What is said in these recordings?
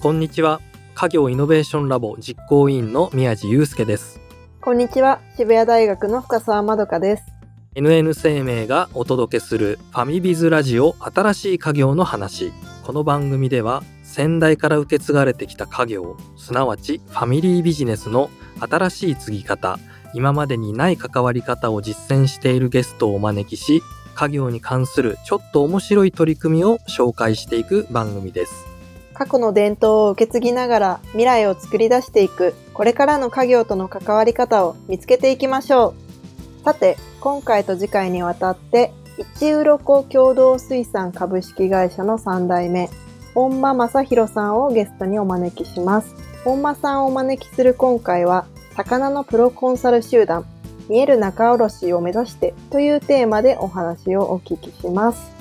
こんにちは。家業イノベーションラボ実行委員の宮地祐介です。こんにちは。渋谷大学の深澤まどかです。NN 生命がお届けするファミビズラジオ新しい家業の話。この番組では先代から受け継がれてきた家業すなわちファミリービジネスの新しい継ぎ方今までにない関わり方を実践しているゲストをお招きし家業に関するちょっと面白い取り組みを紹介していく番組です過去の伝統を受け継ぎながら未来を作り出していくこれからの家業との関わり方を見つけていきましょう。さて今回と次回にわたって一鱗共同水産株式会社の3代目本間正弘さんをゲストにお招きします。本間さんをお招きする今回は魚のプロコンサル集団見える仲卸を目指してというテーマでお話をお聞きします。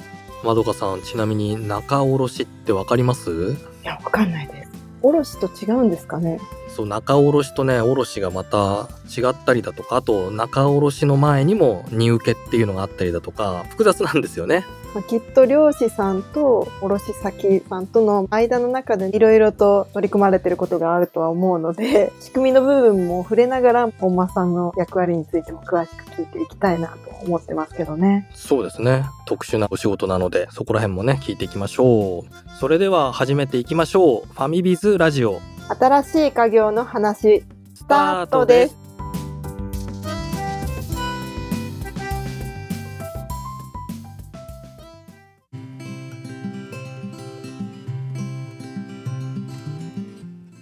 まどかさんちなみに仲卸ってわかります？いやわかんないです。卸と違うんですかね。そう仲卸とね卸がまた違ったりだとかあと仲卸の前にも荷受けっていうのがあったりだとか複雑なんですよね。まあ、きっと漁師さんと卸先さんとの間の中でいろいろと取り組まれてることがあるとは思うので仕組みの部分も触れながら本間さんの役割についても詳しく聞いていきたいなと思ってますけどね。そうですね。特殊なお仕事なのでそこら辺もね聞いていきましょうそれでは始めていきましょう。ファミビズラジオ。新しい家業の話スタートです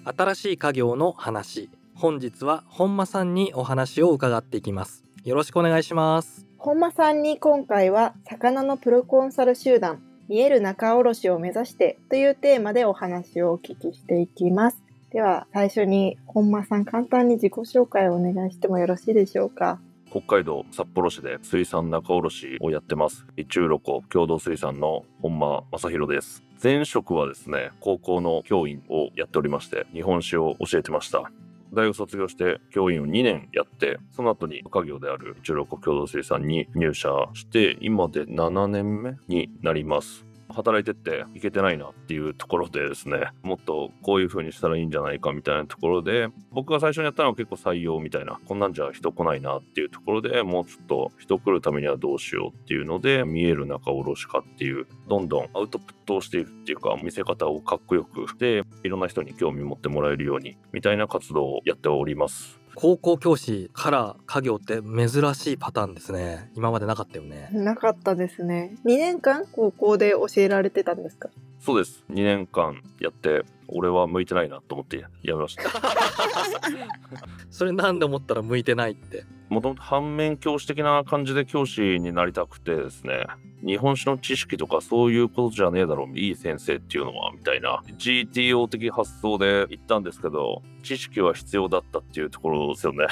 新しい家業の話。本日は本間さんにお話を伺っていきます。よろしくお願いします。本間さんに今回は魚のプロコンサル集団見える仲卸を目指してというテーマでお話をお聞きしていきます。では最初に本間さん簡単に自己紹介をお願いしてもよろしいでしょうか？北海道札幌市で水産仲卸をやってます。一中ロコ共同水産の本間正弘です。前職はですね高校の教員をやっておりまして日本史を教えてました。大学卒業して教員を2年やってその後に家業である一中ロコ共同水産に入社して今で7年目になります。働いてっていけてないなっていうところでですねもっとこういう風にしたらいいんじゃないかみたいなところで僕が最初にやったのは結構採用みたいなこんなんじゃ人来ないなっていうところでもうちょっと人来るためにはどうしようっていうので見える仲卸かっていうどんどんアウトプットをしているっていうか見せ方をかっこよくしていろんな人に興味持ってもらえるようにみたいな活動をやっております。高校教師から家業って珍しいパターンですね。今までなかったよね。なかったですね。2年間高校で教えられてたんですか？そうです。2年間やって俺は向いてないなと思ってやめました。それなんで思ったら向いてないってもともと反面教師的な感じで教師になりたくてですね。日本史の知識とかそういうことじゃねえだろういい先生っていうのはみたいな。GTO 的発想で行ったんですけど知識は必要だったっていうところですよね。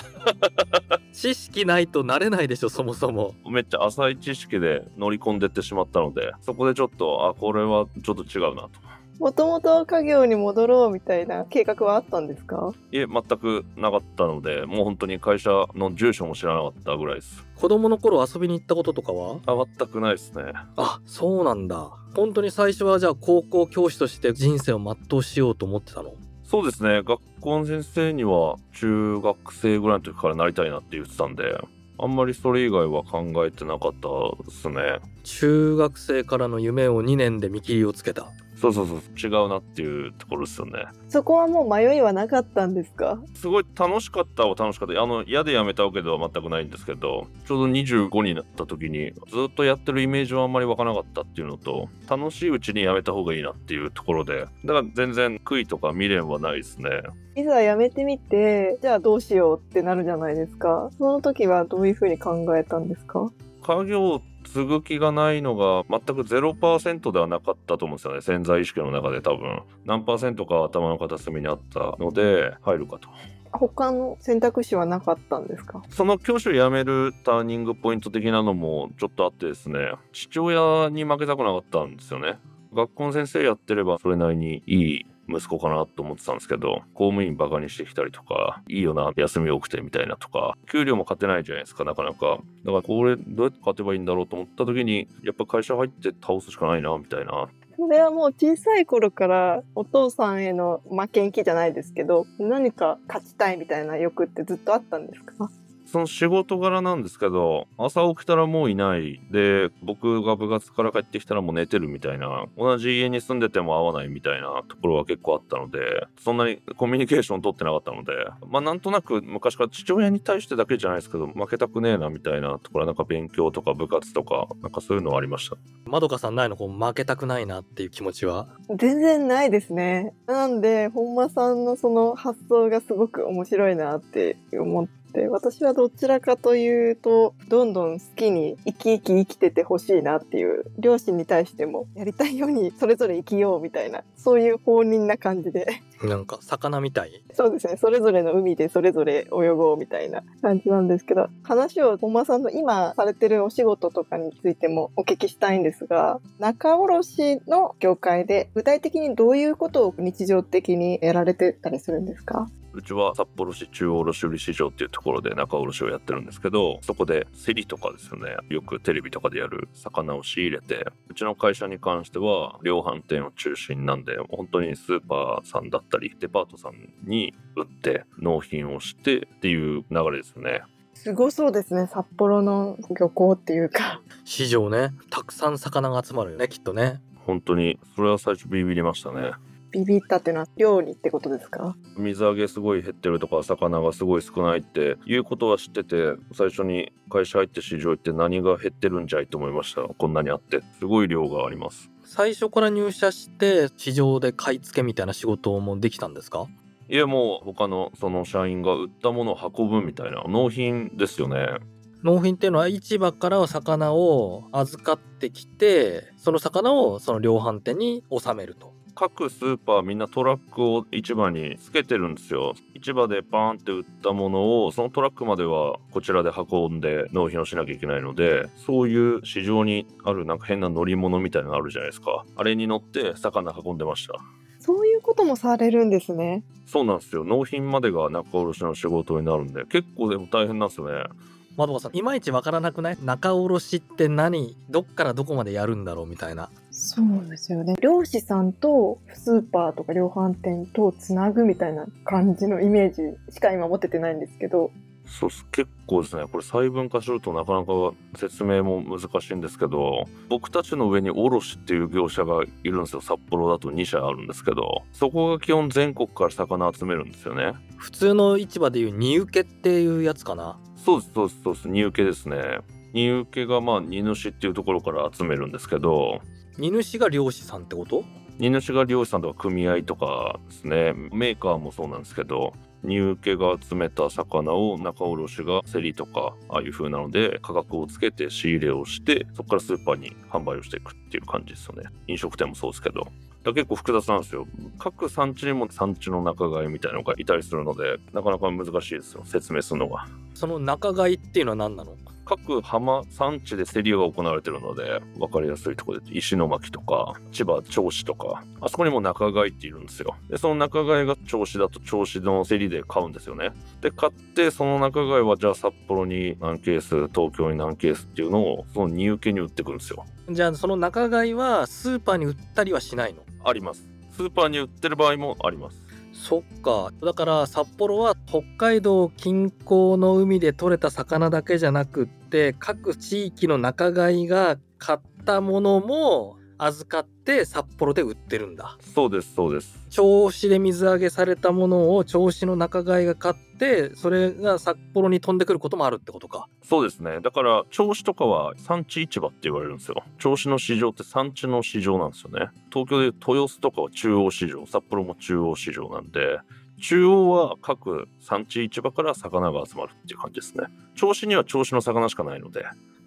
知識ないとなれないでしょそもそも。めっちゃ浅い知識で乗り込んでってしまったのでそこでちょっとあこれはちょっと違うなともともと家業に戻ろうみたいな計画はあったんですか？いえ全くなかったのでもう本当に会社の住所も知らなかったぐらいです。子供の頃遊びに行ったこととかは？あ全くないですね。あそうなんだ。本当に最初はじゃあ高校教師として人生を全うしようと思ってたの？そうですね。学校の先生には中学生ぐらいの時からなりたいなって言ってたんであんまりそれ以外は考えてなかったですね。中学生からの夢を2年で見切りをつけたそうそうそう。違うなっていうところですよね。そこはもう迷いはなかったんですか？すごい楽しかったは楽しかった。あの嫌でやめたわけでは全くないんですけどちょうど25になった時にずっとやってるイメージはあんまり湧かなかったっていうのと楽しいうちにやめた方がいいなっていうところでだから全然悔いとか未練はないですね。いざやめてみてじゃあどうしようってなるじゃないですか。その時はどういうふうに考えたんですか？家業継ぐ気がないのが全く0%ではなかったと思うんですよね。潜在意識の中で多分。何パーセントか頭の片隅にあったので入るかと。他の選択肢はなかったんですか？その教師を辞めるターニングポイント的なのもちょっとあってですね。父親に負けたくなかったんですよね。学校の先生やってればそれなりにいい息子かなと思ってたんですけど公務員バカにしてきたりとかいいよな休み多くてみたいなとか給料も勝てないじゃないですかなかなか。だからこれどうやって勝てばいいんだろうと思った時にやっぱ会社入って倒すしかないなみたいな。それはもう小さい頃からお父さんへの負けん気じゃないですけど、何か勝ちたいみたいな欲ってずっとあったんですか？その仕事柄なんですけど、朝起きたらもういない。で、僕が部活から帰ってきたらもう寝てるみたいな、同じ家に住んでても会わないみたいなところは結構あったので、そんなにコミュニケーション取ってなかったので、まあなんとなく昔から父親に対してだけじゃないですけど、負けたくねえなみたいなところはなんか勉強とか部活とか、なんかそういうのはありました。まどかさんないのこう負けたくないなっていう気持ちは？全然ないですね。なんで、本間さんのその発想がすごく面白いなって思って、私はどちらかというと、どんどん好きに生き生き生きててほしいなっていう、両親に対してもやりたいようにそれぞれ生きようみたいな、そういう放任な感じで。なんか魚みたい？そうですね。それぞれの海でそれぞれ泳ごうみたいな感じなんですけど、話を本間さんの今されてるお仕事とかについてもお聞きしたいんですが、仲卸の業界で具体的にどういうことを日常的にやられてたりするんですか？うちは札幌市中央卸売市場っていうところで仲卸をやってるんですけど、そこで競りとかですよね。よくテレビとかでやる魚を仕入れて、うちの会社に関しては量販店を中心なんで、本当にスーパーさんだったり、デパートさんに売って納品をしてっていう流れですよね。すごそうですね。札幌の漁港っていうか。市場ね。たくさん魚が集まるよね、きっとね。本当に、それは最初ビビりましたね。ビビったっていうのは量にってことですか？水揚げすごい減ってるとか魚がすごい少ないっていうことは知ってて最初に会社入って市場行って何が減ってるんじゃいと思いましたこんなにあってすごい量があります最初から入社して市場で買い付けみたいな仕事もできたんですか？いやもう他のその社員が売ったものを運ぶみたいな納品ですよね。納品っていうのは市場から魚を預かってきてその魚をその量販店に納めると各スーパーみんなトラックを市場につけてるんですよ。市場でバーンって売ったものをそのトラックまではこちらで運んで納品をしなきゃいけないのでそういう市場にあるなんか変な乗り物みたいなのあるじゃないですか。あれに乗って魚運んでました。そういうこともされるんですね。そうなんですよ。納品までが仲卸の仕事になるんで結構でも大変なんですよねまどかさんいまいちわからなくない？仲卸って何？どっからどこまでやるんだろうみたいな。そうですよね。漁師さんとスーパーとか量販店とつなぐみたいな感じのイメージしか今持っててないんですけど。そうっす。結構ですね。これ細分化するとなかなか説明も難しいんですけど僕たちの上に卸っていう業者がいるんですよ。札幌だと2社あるんですけど。そこが基本全国から魚集めるんですよね。普通の市場でいう荷受けっていうやつかなそうですそうですそうです荷受けですね。荷受けがまあ荷主っていうところから集めるんですけど。荷主が漁師さんってこと？荷主が漁師さんとか組合とかですね。メーカーもそうなんですけど。荷受けが集めた魚を仲卸が競りとかああいう風なので価格をつけて仕入れをしてそこからスーパーに販売をしていくっていう感じですよね。飲食店もそうですけどだ結構複雑なんですよ。各産地にも産地の仲買みたいなのがいたりするのでなかなか難しいですよ。説明するのが。その仲買っていうのは何なの？各浜産地で競りが行われてるので分かりやすいところで石巻とか千葉銚子とかあそこにも仲買っているんですよ。でその仲買が銚子だと銚子の競りで買うんですよね。で買ってその仲買はじゃあ札幌に何ケース東京に何ケースっていうのをその荷受けに売ってくるんですよ。じゃあその仲買いはスーパーに売ったりはしないの？あります。スーパーに売ってる場合もありますそっか。だから札幌は北海道近郊の海で獲れた魚だけじゃなくって各地域の仲買が買ったものも預かって札幌で売ってるんだ。そうですそうです。銚子で水揚げされたものを銚子の仲買いが買ってそれが札幌に飛んでくることもあるってことか。そうですね。だから銚子とかは産地市場って言われるんですよ。銚子の市場って産地の市場なんですよね。東京でいう豊洲とかは中央市場札幌も中央市場なんで中央は各産地市場から魚が集まるっていう感じですね。銚子には銚子の魚しかないので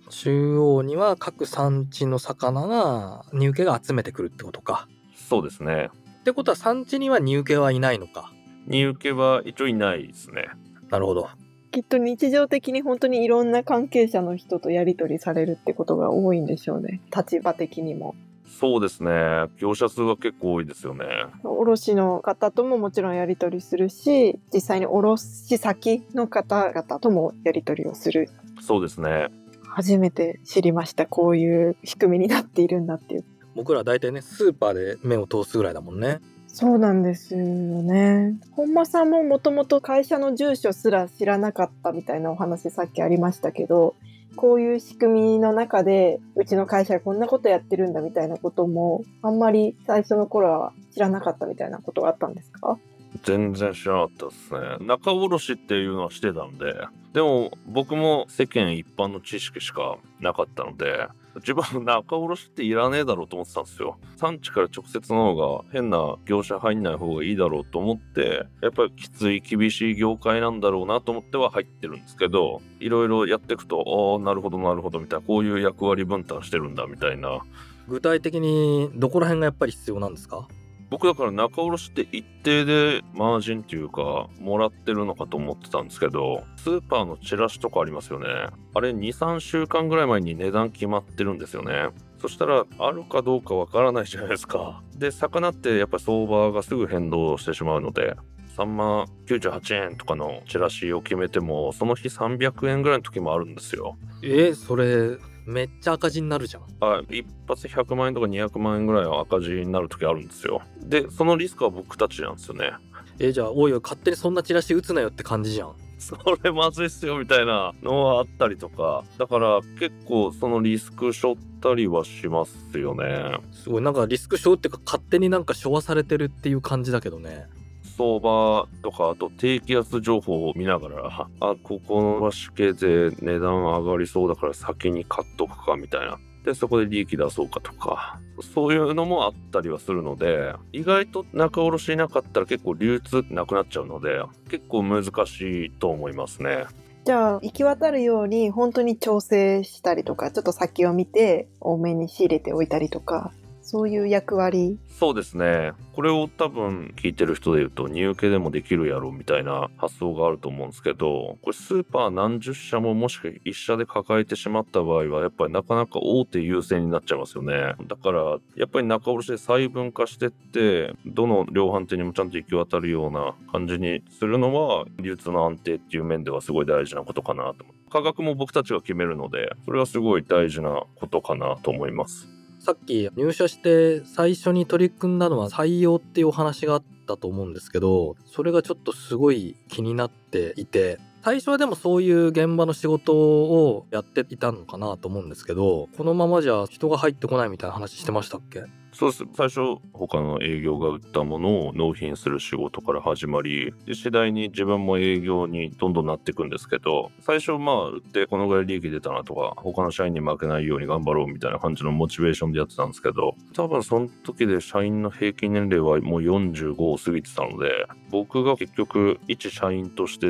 中央には各産地の魚が荷受けが集めてくるってことか。そうですね。ってことは産地には荷受けはいないのか。荷受けは一応いないですね。なるほど。きっと日常的に本当にいろんな関係者の人とやり取りされるってことが多いんでしょうね。立場的にも。そうですね。業者数は結構多いですよね。卸の方とももちろんやり取りするし、実際に卸先の方々ともやり取りをする。そうですね初めて知りました。こういう仕組みになっているんだっていう。僕ら大体ねスーパーで目を通すぐらいだもんねそうなんですよね。本間さんももともと会社の住所すら知らなかったみたいなお話さっきありましたけど、こういう仕組みの中で、うちの会社はこんなことやってるんだみたいなことも、あんまり最初の頃は知らなかったみたいなことがあったんですか？全然知らなかったですね。仲卸っていうのはしてたんで、でも僕も世間一般の知識しかなかったので、自分は仲卸っていらねえだろうと思ってたんですよ。産地から直接の方が変な業者入んない方がいいだろうと思って、やっぱりきつい厳しい業界なんだろうなと思っては入ってるんですけど、いろいろやっていくと、ああ、なるほどなるほどみたいな、こういう役割分担してるんだみたいな。具体的にどこら辺がやっぱり必要なんですか？僕だから仲卸って一定でマージンっていうかもらってるのかと思ってたんですけどスーパーのチラシとかありますよね。あれ23週間ぐらい前に値段決まってるんですよね。そしたらあるかどうかわからないじゃないですか。で魚ってやっぱり相場がすぐ変動してしまうのでサンマ98円とかのチラシを決めてもその日300円ぐらいの時もあるんですよ。えー、それめっちゃ赤字になるじゃん。あ一発100万円とか200万円ぐらいは赤字になる時あるんですよ。でそのリスクは僕たちなんですよね。えーじゃあおいおい勝手にそんなチラシ打つなよって感じじゃん。それまずいっすよみたいなのはあったりとか。だから結構そのリスク背負ったりはしますよね。すごい。なんかリスク症っていうか勝手になんか処和されてるっていう感じだけどね相場とかあと低気圧情報を見ながら あここは死刑で値段上がりそうだから先に買っとくかみたいな。でそこで利益出そうかとか。そういうのもあったりはするので意外と仲卸いなかったら結構流通なくなっちゃうので結構難しいと思いますね。じゃあ、行き渡るように本当に調整したりとか、ちょっと先を見て多めに仕入れておいたりとか、そういう役割。そうですね。これを多分聞いてる人で言うと、入受けでもできるやろみたいな発想があると思うんですけど、これスーパー何十社ももし一社で抱えてしまった場合は、やっぱりなかなか大手優先になっちゃいますよね。だから、やっぱり仲卸で細分化してって、どの量販店にもちゃんと行き渡るような感じにするのは、流通の安定っていう面ではすごい大事なことかなと思う。価格も僕たちが決めるので、それはすごい大事なことかなと思います。さっき入社して最初に取り組んだのは採用っていうお話があったと思うんですけどそれがちょっとすごい気になっていて最初はでもそういう現場の仕事をやっていたのかなと思うんですけどこのままじゃ人が入ってこないみたいな話してましたっけ？そうです。最初、他の営業が売ったものを納品する仕事から始まり、で次第に自分も営業にどんどんなっていくんですけど、最初、まあ、売ってこのぐらい利益出たなとか、他の社員に負けないように頑張ろうみたいな感じのモチベーションでやってたんですけど、多分その時で社員の平均年齢はもう45を過ぎてたので、僕が結局、一社員として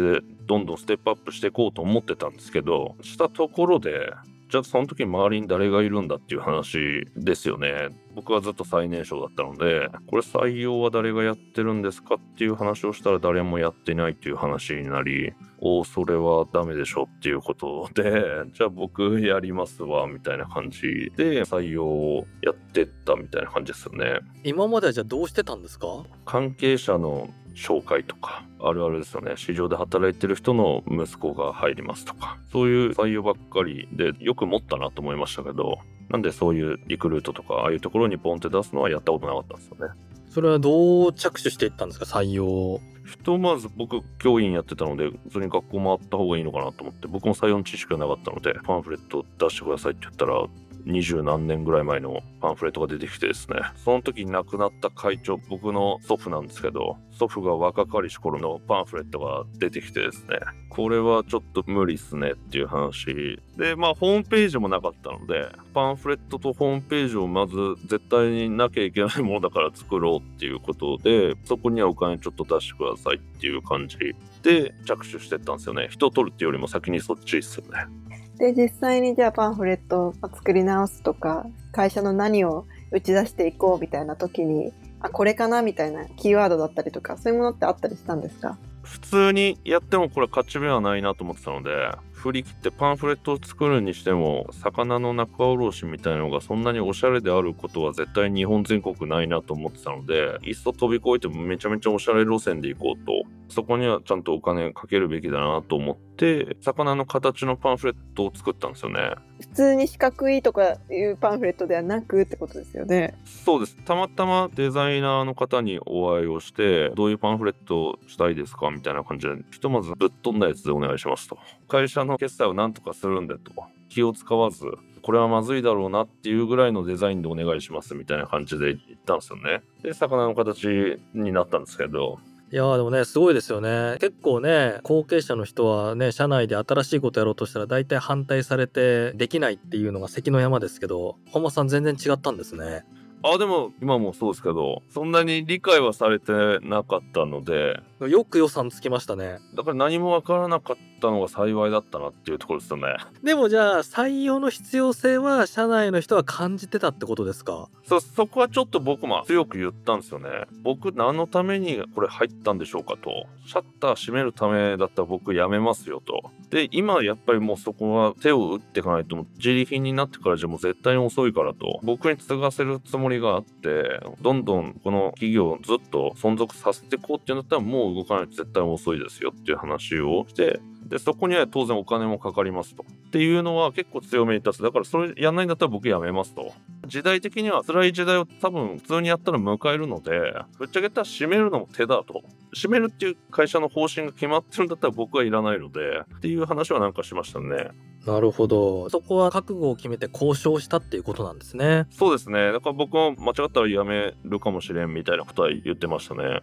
どんどんステップアップしていこうと思ってたんですけど、したところで、じゃあその時周りに誰がいるんだっていう話ですよね。僕はずっと最年少だったので、これ採用は誰がやってるんですかっていう話をしたら誰もやってないっていう話になり、おお、それはダメでしょっていうことで、じゃあ僕やりますわ、みたいな感じで採用をやってったみたいな感じですよね。今まではじゃあどうしてたんですか？関係者の紹介とか、あるあるですよね。市場で働いてる人の息子が入りますとか、そういう採用ばっかりでよく持ったなと思いましたけど、なんでそういうリクルートとか、ああいうところにポンって出すのはやったことなかったんですよね。それはどう着手していったんですか？採用をひとまず僕教員やってたので普通に学校回った方がいいのかなと思って僕も採用の知識がなかったのでパンフレット出してくださいって言ったら二十何年ぐらい前のパンフレットが出てきてですね。その時に亡くなった会長僕の祖父なんですけど祖父が若かりし頃のパンフレットが出てきてですね。これはちょっと無理っすねっていう話。でまあホームページもなかったのでパンフレットとホームページをまず絶対になきゃいけないものだから作ろうっていうことでそこにはお金ちょっと出してくださいっていう感じで着手してったんですよね。人を取るっていうよりも先にそっちですよね。で、実際にじゃあパンフレットを作り直すとか、会社の何を打ち出していこうみたいな時に、あ、これかなみたいなキーワードだったりとか、そういうものってあったりしたんですか？普通にやってもこれ勝ち目はないなと思ってたので振り切ってパンフレットを作るにしても魚の仲卸みたいなのがそんなにおしゃれであることは絶対日本全国ないなと思ってたのでいっそ飛び越えてもめちゃめちゃおしゃれ路線で行こうとそこにはちゃんとお金かけるべきだなと思って魚の形のパンフレットを作ったんですよね。普通に四角いとかいうパンフレットではなくってことですよね。そうです。たまたまデザイナーの方にお会いをしてどういうパンフレットをしたいですかみたいな感じでひとまずぶっ飛んだやつでお願いしますと。会社の決済をなんとかするんでと。気を使わずこれはまずいだろうなっていうぐらいのデザインでお願いしますみたいな感じで言ったんですよね。で魚の形になったんですけどいやーでもねすごいですよね。結構ね後継者の人はね社内で新しいことやろうとしたら大体反対されてできないっていうのが関の山ですけど本間さん全然違ったんですね。あでも今もそうですけどそんなに理解はされてなかったのでよく予算つきましたね。だから何もわからなかったのが幸いだったなっていうところですよね。でもじゃあ採用の必要性は社内の人は感じてたってことですか？そそこはちょっと僕も強く言ったんですよね。僕何のためにこれ入ったんでしょうかと。シャッター閉めるためだったら僕やめますよと。で今やっぱりもうそこは手を打っていかないと自利品になってからじゃもう絶対に遅いからと。僕に継がせるつもりがあってどんどんこの企業をずっと存続させていこうっていうんだったらもう動かないと絶対遅いですよっていう話をしてでそこには当然お金もかかりますと。っていうのは結構強めに立つ。だからそれやんないんだったら僕やめますと。時代的には辛い時代を多分普通にやったら迎えるのでぶっちゃけたら閉めるのも手だと。閉めるっていう会社の方針が決まってるんだったら僕はいらないのでっていう話はなんかしましたね。なるほど。そこは覚悟を決めて交渉したっていうことなんですね。そうですね。だから僕は間違ったらやめるかもしれんみたいなことは言ってましたね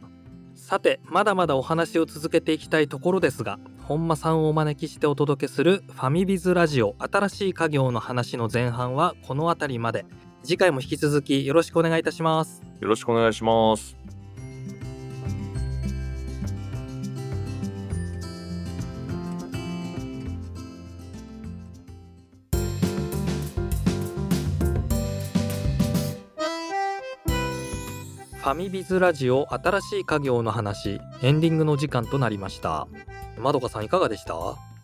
さてまだまだお話を続けていきたいところですが本間さんをお招きしてお届けするファミビズラジオ新しい家業の話の前半はこの辺りまで。次回も引き続きよろしくお願いいたします。よろしくお願いします。ファミビズラジオ新しい家業の話エンディングの時間となりました。まどかさんいかがでした？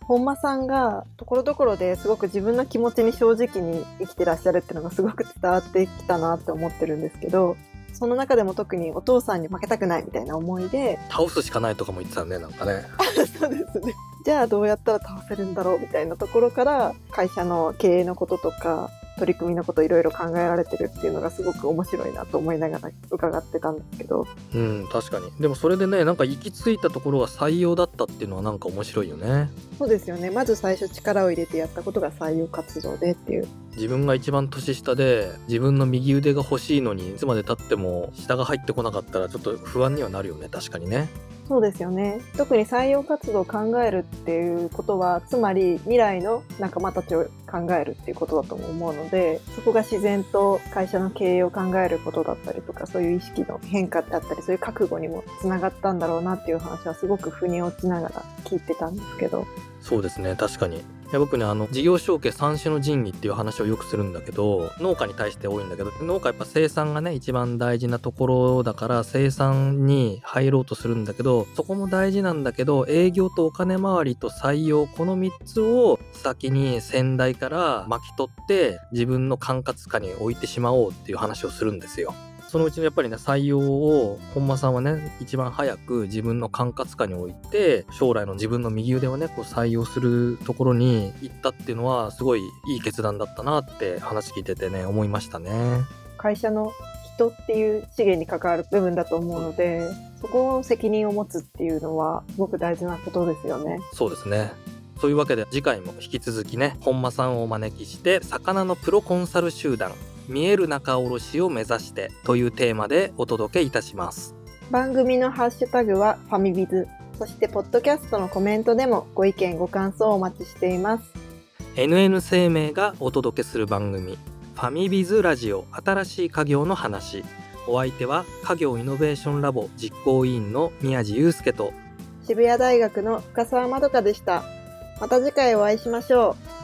本間さんがところどころですごく自分の気持ちに正直に生きてらっしゃるっていうのがすごく伝わってきたなって思ってるんですけどその中でも特にお父さんに負けたくないみたいな思いで倒すしかないとかも言ってたねなんかね。そうですね。じゃあどうやったら倒せるんだろうみたいなところから会社の経営のこととか取り組みのこといろいろ考えられてるっていうのがすごく面白いなと思いながら伺ってたんですけど。うん確かに。でもそれでねなんか行き着いたところが採用だったっていうのはなんか面白いよね。そうですよね。まず最初力を入れてやったことが採用活動でっていう。自分が一番年下で自分の右腕が欲しいのにいつまでたっても下が入ってこなかったらちょっと不安にはなるよね。確かにね。そうですよね。特に採用活動を考えるっていうことはつまり未来の仲間たちを考えるっていうことだと思うのでそこが自然と会社の経営を考えることだったりとかそういう意識の変化だったりそういう覚悟にもつながったんだろうなっていう話はすごく腑に落ちながら聞いてたんですけどそうですね確かにいや僕ねあの事業承継三種の神器っていう話をよくするんだけど農家に対して多いんだけど農家やっぱ生産がね一番大事なところだから生産に入ろうとするんだけどそこも大事なんだけど営業とお金回りと採用この3つを先に先代から巻き取って自分の管轄下に置いてしまおうっていう話をするんですよ。そのうちのやっぱりね採用を本間さんはね一番早く自分の管轄下に置いて将来の自分の右腕をねこう採用するところに行ったっていうのはすごいいい決断だったなって話聞いててね思いましたね。会社の人っていう資源に関わる部分だと思うのでそこを責任を持つっていうのはすごく大事なことですよね。そうですねそういうわけで次回も引き続きね本間さんをお招きして魚のプロコンサル集団見える仲卸を目指してというテーマでお届けいたします。番組のハッシュタグはファミビズ。そしてポッドキャストのコメントでもご意見ご感想をお待ちしています。NN 生命がお届けする番組ファミビズラジオ新しい家業の話。お相手は家業イノベーションラボ実行委員の宮地祐介と渋谷大学の深澤まどかでした。また次回お会いしましょう